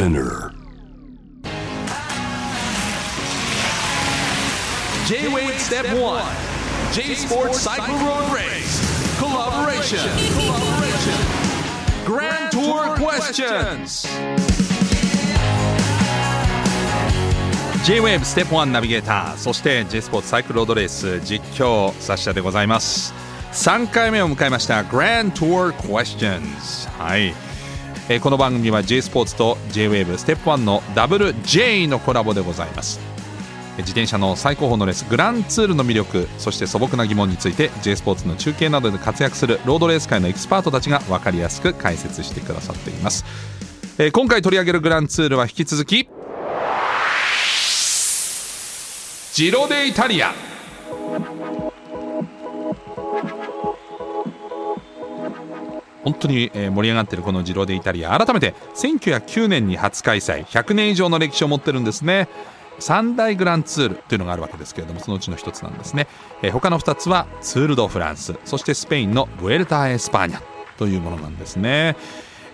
Spinner J-Wave Step 1 J Sports Cycle Road Race Collaboration Collaboration Grand Tour Questions J-WAVE ステップ1ナビゲーターそして J スポーツサイクルロードレース実況サッシャでございます3回目を迎えました Grand Tour Questions はい、えーこの番組は J スポーツと J-WAVE ステップ1のダブル J のコラボでございます。自転車の最高峰のレースグランツールの魅力そして素朴な疑問について J スポーツの中継などで活躍するロードレース界のエキスパートたちが分かりやすく解説してくださっています、えー今回取り上げるグランツールは引き続きジロデイタリア。本当に盛り上がっているこのジロデイタリア。改めて1909年に初開催。100年以上の歴史を持ってるんですね。三大グランツールというのがあるわけですけれどもそのうちの一つなんですね、他の2つはツール・ド・フランス。そしてスペインのブエルタ・エスパーニャというものなんですね。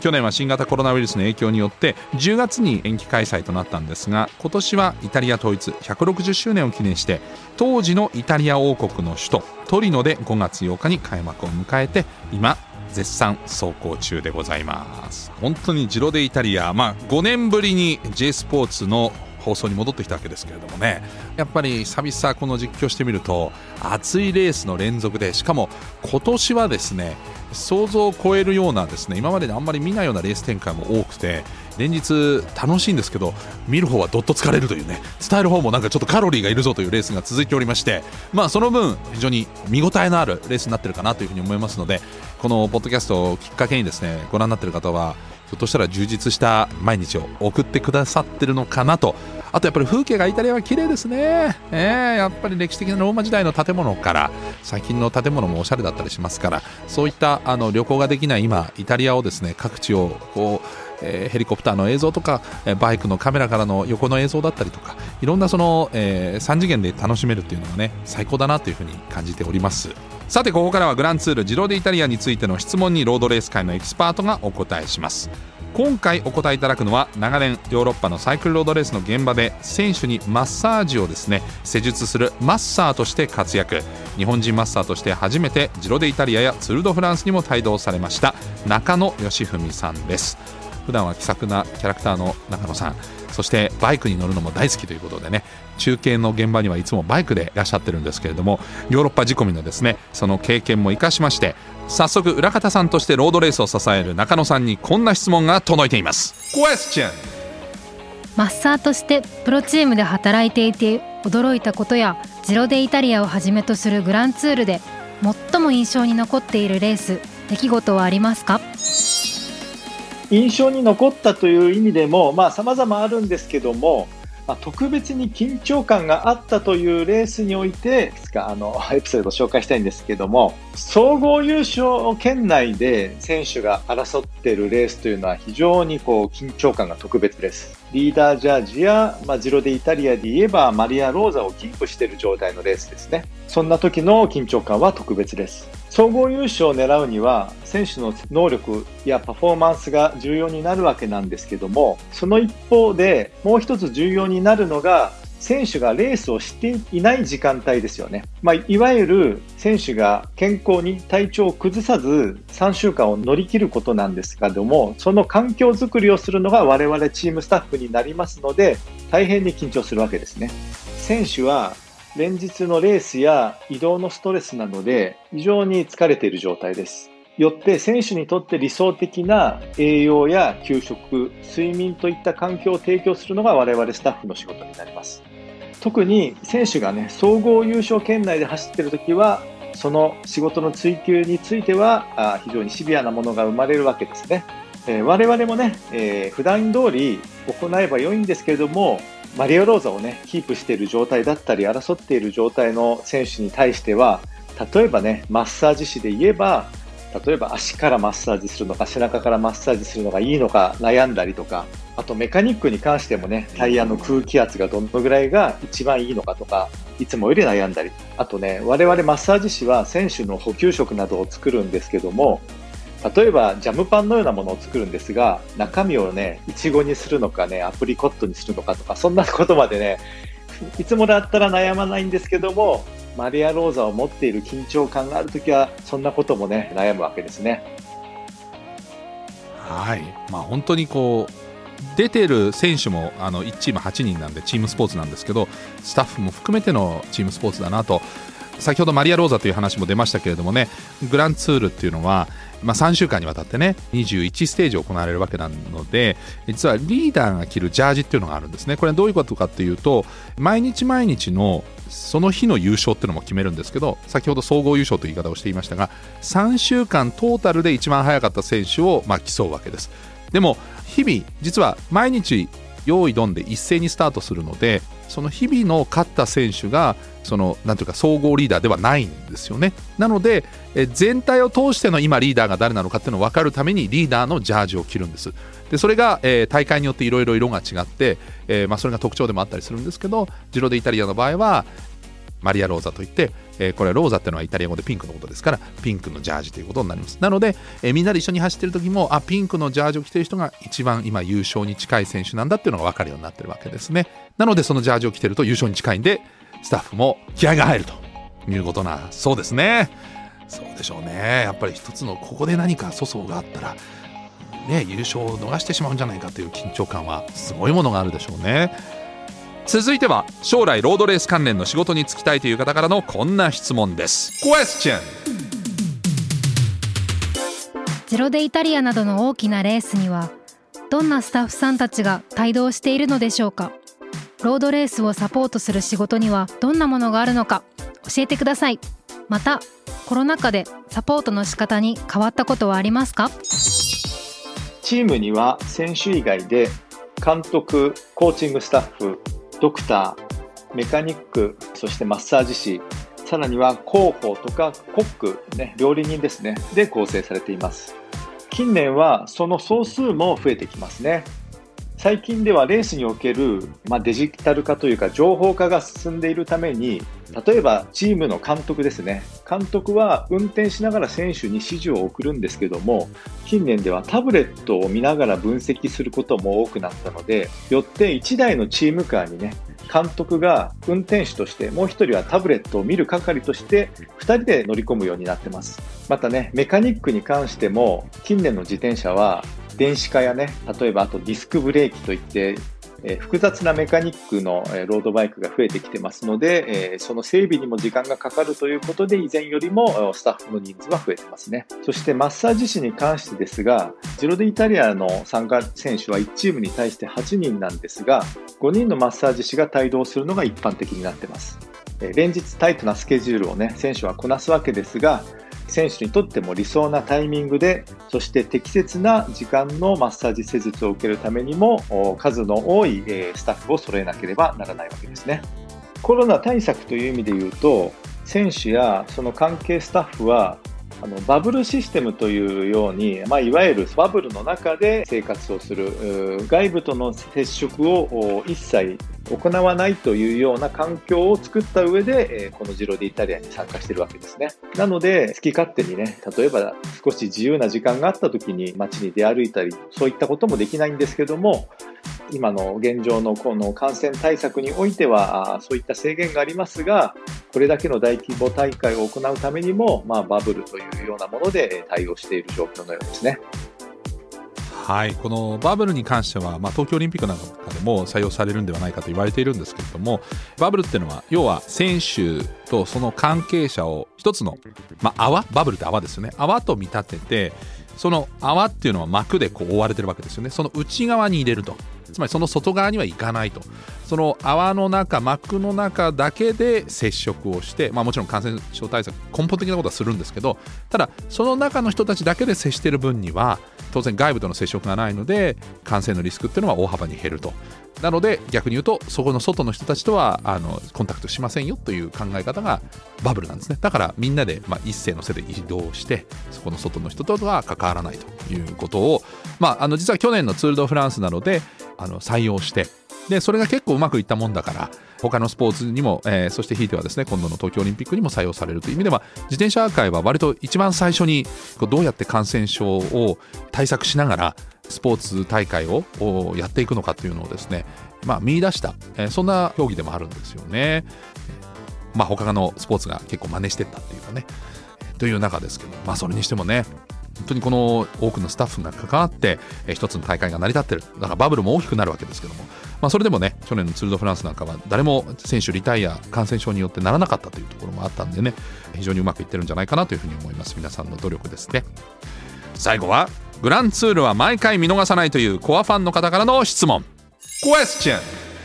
去年は新型コロナウイルスの影響によって10月に延期開催となったんですが今年はイタリア統一。160周年を記念して当時のイタリア王国の首都トリノで5月8日に開幕を迎えて今絶賛走行中でございます。本当にジロデイタリア。まあ5年ぶりに J スポーツの放送に戻ってきたわけですけれどもね。やっぱり久々この実況してみると熱いレースの連続でしかも今年はですね想像を超えるようなですね今までであんまり見ないようなレース展開も多くて連日楽しいんですけど見る方はどっと疲れるというね伝える方もなんかちょっとカロリーがいるぞというレースが続いておりましてまあその分非常に見応えのあるレースになってるかなというふうに思いますのでこのポッドキャストをきっかけにですねご覧になっている方はひょっとしたら充実した毎日を送ってくださってるのかなとあとやっぱり風景がイタリアは綺麗ですね、えーやっぱり歴史的なローマ時代の建物から最近の建物もおしゃれだったりしますからそういったあの旅行ができない今イタリアをですね各地をこうえーヘリコプターの映像とか、えーバイクのカメラからの横の映像だったりとかいろんなその、え3次元で楽しめるっていうのがね最高だなというふうに感じております。さてここからはグランツールジローデイタリアについての質問にロードレース界のエキスパートがお答えします。今回お答えいただくのは長年ヨーロッパのサイクルロードレースの現場で選手にマッサージをですね施術するマッサーとして活躍。日本人マッサーとして初めてジロデイタリアやツール・ド・フランスにも帯同されました中野義文さんです。普段は気さくなキャラクターの中野さん。そしてバイクに乗るのも大好きということでね中継の現場にはいつもバイクでいらっしゃってるんですけれどもヨーロッパ仕込みのですねその経験も生かしまして早速裏方さんとしてロードレースを支える中野さんにこんな質問が届いています。Question. マッサーとしてプロチームで働いていて驚いたことやジロデイタリアをはじめとするグランツールで最も印象に残っているレース出来事はありますか？印象に残ったという意味でも、まあ、様々あるんですけども、まあ、特別に緊張感があったというレースにおいて、いくつかあの エピソードを紹介したいんですけども、総合優勝圏内で選手が争っているレースというのは非常にこう緊張感が特別です。リーダージャージや、まあ、ジロデイタリアで言えばマリア・ローザをキープしている状態のレースですね。そんな時の緊張感は特別です。総合優勝を狙うには選手の能力やパフォーマンスが重要になるわけなんですけどもその一方でもう一つ重要になるのが選手がレースをしていない時間帯ですよね、まあ、いわゆる選手が健康に体調を崩さず3週間を乗り切ることなんですけどもその環境づくりをするのが我々チームスタッフになりますので大変に緊張するわけですね。選手は連日のレースや移動のストレスなどで非常に疲れている状態です。よって選手にとって理想的な栄養や給食、睡眠といった環境を提供するのが我々スタッフの仕事になります。特に選手がね、総合優勝圏内で走っているときは、その仕事の追求についてはあ非常にシビアなものが生まれるわけですね。えー我々もね、えー普段通り行えば良いんですけれども、マリオ・ローザをね、キープしている状態だったり、争っている状態の選手に対しては、例えばね、マッサージ師で言えば、例えば足からマッサージするのか、背中からマッサージするのがいいのか悩んだりとか、あとメカニックに関してもね、タイヤの空気圧がどのぐらいが一番いいのかとか、いつもより悩んだり、あとね、我々マッサージ師は選手の補給食などを作るんですけども、例えばジャムパンのようなものを作るんですが中身をねいちごにするのかねアプリコットにするのかとかそんなことまでねいつもだったら悩まないんですけどもマリア・ローザを持っている緊張感があるときはそんなこともね悩むわけですね。はいまあ本当にこう出てる選手もあの1チーム8人なんでチームスポーツなんですけどスタッフも含めてのチームスポーツだなと先ほどマリア・ローザという話も出ましたけれどもねグランツールっていうのは、まあ、3週間にわたってね21ステージ行われるわけなので実はリーダーが着るジャージっていうのがあるんですね。これはどういうことかっていうと毎日毎日のその日の優勝っていうのも決めるんですけど先ほど総合優勝という言い方をしていましたが3週間トータルで一番早かった選手をまあ競うわけです。でも日々実は毎日用意どんで一斉にスタートするのでその日々の勝った選手がそのなんていうか総合リーダーではないんですよね。なのでえ全体を通しての今リーダーが誰なのかっていうのを分かるためにリーダーのジャージを着るんです。でそれが、えー、大会によっていろいろ色が違って、えーまあ、それが特徴でもあったりするんですけどジロデイタリアの場合はマリア・ローザといって、えー、これはローザっていうのはイタリア語でピンクのことですからピンクのジャージということになります。なので、えー、みんなで一緒に走ってる時もあピンクのジャージを着てる人が一番今優勝に近い選手なんだっていうのが分かるようになってるわけですね。なのでそのジャージを着てると優勝に近いんでスタッフも気合が入るということなそうですね。そうでしょうね。やっぱり一つのここで何か粗相があったらね優勝を逃してしまうんじゃないかという緊張感はすごいものがあるでしょうね。続いては将来ロードレース関連の仕事に就きたいという方からのこんな質問です。Question ゼロデイタリアなどの大きなレースにはどんなスタッフさんたちが帯同しているのでしょうか？ロードレースをサポートする仕事にはどんなものがあるのか教えてください。またコロナ禍でサポートの仕方に変わったことはありますか？チームには選手以外で監督コーチングスタッフドクター、メカニック、そしてマッサージ師、さらには広報とかコック、ね、料理人ですね、で構成されています。近年はその総数も増えてきますね。最近ではレースにおける、まあ、デジタル化というか情報化が進んでいるために例えばチームの監督ですね。監督は運転しながら選手に指示を送るんですけども近年ではタブレットを見ながら分析することも多くなったのでよって1台のチームカーにね監督が運転手としてもう1人はタブレットを見る係として2人で乗り込むようになってます。またねメカニックに関しても近年の自転車は電子化やね、例えばあとディスクブレーキといって、え、複雑なメカニックの、ロードバイクが増えてきてますので、え、その整備にも時間がかかるということで、以前よりもスタッフの人数は増えてますね。そしてマッサージ師に関してですが、ジロデイタリアの参加選手は1チームに対して8人なんですが、5人のマッサージ師が帯同するのが一般的になってます。連日タイトなスケジュールをね、選手はこなすわけですが、選手にとっても理想なタイミングで、そして適切な時間のマッサージ施術を受けるためにも、数の多いスタッフを揃えなければならないわけですね。コロナ対策という意味で言うと、選手やその関係スタッフはあのバブルシステムというように、まあ、いわゆるバブルの中で生活をする外部との接触を一切行わないというような環境を作った上で、このジロディイタリアに参加しているわけですね。なので、好き勝手にね、例えば少し自由な時間があった時に街に出歩いたり、そういったこともできないんですけども、今の現状のこの感染対策においては、そういった制限がありますが、これだけの大規模大会を行うためにも、まあ、バブルというようなもので対応している状況のようですね。はい。このバブルに関しては、まあ、東京オリンピックなんかでも採用されるんではないかと言われているんですけれどもバブルっていうのは要は選手とその関係者を一つの、まあ、泡？バブルって泡ですよね。泡と見立ててその泡っていうのは膜でこう覆われてるわけですよね。その内側に入れると。つまりその外側にはいかないと。その泡の中膜の中だけで接触をして、まあ、もちろん感染症対策根本的なことはするんですけどただその中の人たちだけで接している分には当然外部との接触がないので感染のリスクっていうのは大幅に減ると。なので逆に言うとそこの外の人たちとはあのコンタクトしませんよという考え方がバブルなんですね。だからみんなで、まあ、一斉の背で移動してそこの外の人とは関わらないということを、まあ、あの実は去年のツール・ド・フランスなのであの採用してでそれが結構うまくいったもんだから他のスポーツにも、えー、そしてひいてはですね今度の東京オリンピックにも採用されるという意味では自転車界は割と一番最初にどうやって感染症を対策しながらスポーツ大会をやっていくのかというのをですね、まあ、見出した、えー、そんな競技でもあるんですよね。まあ、他のスポーツが結構真似してったっていうかねという中ですけど、まあ、それにしてもね本当にこの多くのスタッフが関わって一つの大会が成り立ってる。だからバブルも大きくなるわけですけども、まあ、それでもね去年のツール・ド・フランスなんかは誰も選手リタイア感染症によってならなかったというところもあったんでね非常にうまくいってるんじゃないかなというふうに思います。皆さんの努力ですね。最後はグランツールは毎回見逃さないというコアファンの方からの質問。Question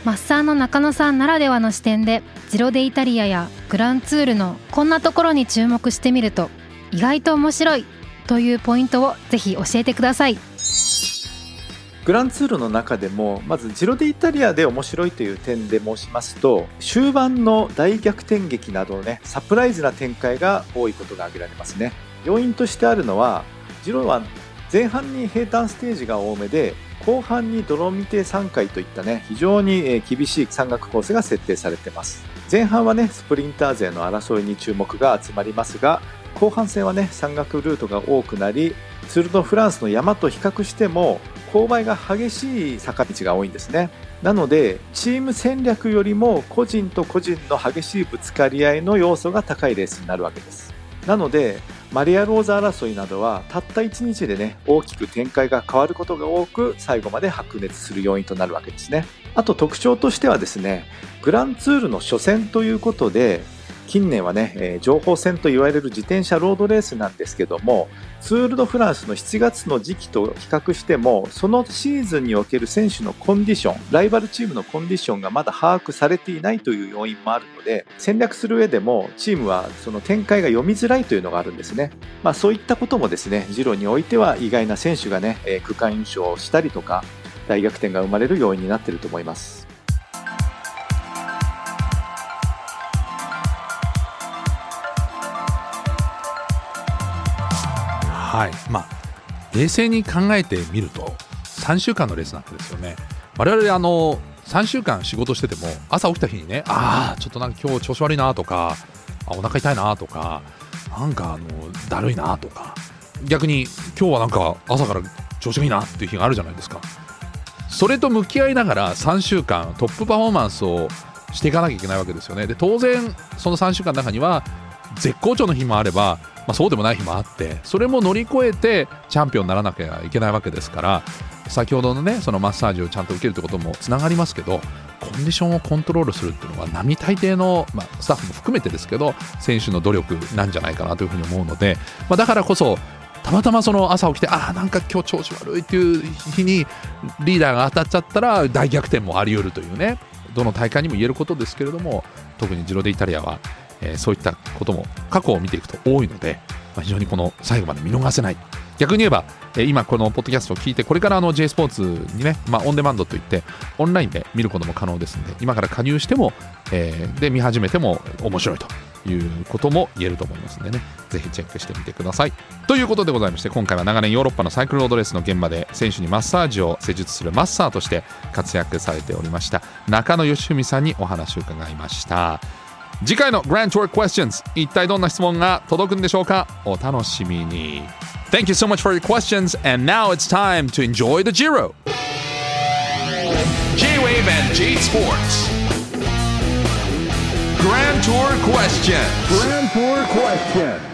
マッサーの中野さんならではの視点でジロデイタリアやグランツールのこんなところに注目してみると意外と面白いというポイントをぜひ教えてください。グランツールの中でもまずジロデイタリアで面白いという点で申しますと終盤の大逆転劇などねサプライズな展開が多いことが挙げられますね。要因としてあるのはジロは前半に平坦ステージが多めで後半に泥見て3回といったね非常に厳しい山岳コースが設定されています。前半はねスプリンター勢の争いに注目が集まりますが後半戦はね山岳ルートが多くなりツール・ド・フランスの山と比較しても勾配が激しい坂道が多いんですね。なのでチーム戦略よりも個人と個人の激しいぶつかり合いの要素が高いレースになるわけです。なのでマリア・ローザ争いなどはたった1日でね大きく展開が変わることが多く最後まで白熱する要因となるわけですね。あと特徴としてはですねグランツールの初戦ということで近年はね、えー、情報戦と言われる自転車ロードレースなんですけどもツール・ド・フランスの7月の時期と比較してもそのシーズンにおける選手のコンディションライバルチームのコンディションがまだ把握されていないという要因もあるので戦略する上でもチームはその展開が読みづらいというのがあるんですね、まあ、そういったこともですねジロにおいては意外な選手がね、えー、区間優勝をしたりとか大逆転が生まれる要因になっていると思います。はい。まあ冷静に考えてみると3週間のレースなんですよね。我々あの3週間仕事してても朝起きた日にねああちょっとなんか今日調子悪いなとかあお腹痛いなとかなんかあのだるいなとか逆に今日はなんか朝から調子がいいなっていう日があるじゃないですか。それと向き合いながら3週間トップパフォーマンスをしていかなきゃいけないわけですよね。で当然その3週間の中には絶好調の日もあればまあ、そうでもない日もあってそれも乗り越えてチャンピオンにならなきゃいけないわけですから先ほどのねそのマッサージをちゃんと受けるってこともつながりますけどコンディションをコントロールするっていうのは並大抵の、まあ、スタッフも含めてですけど選手の努力なんじゃないかなというふうに思うので、まあ、だからこそたまたまその朝起きてああなんか今日調子悪いっていう日にリーダーが当たっちゃったら大逆転もあり得るというねどの大会にも言えることですけれども特にジロデイタリアはえー、そういったことも過去を見ていくと多いので、まあ、非常にこの最後まで見逃せない。逆に言えば、えー、今このポッドキャストを聞いてこれからあの J スポーツにね、まあ、オンデマンドといってオンラインで見ることも可能ですので今から加入しても、えー、で見始めても面白いということも言えると思いますのでね。ぜひチェックしてみてください。ということでございまして今回は長年ヨーロッパのサイクルロードレースの現場で選手にマッサージを施術するマッサーとして活躍されておりました中野義文さんにお話を伺いました。次回の Grand Tour Questions 一体どんな質問が届くんでしょうかお楽しみに Thank you so much for your questions and now it's time to enjoy the Giro J-Wave and J Sports Grand Tour Question Grand Tour Question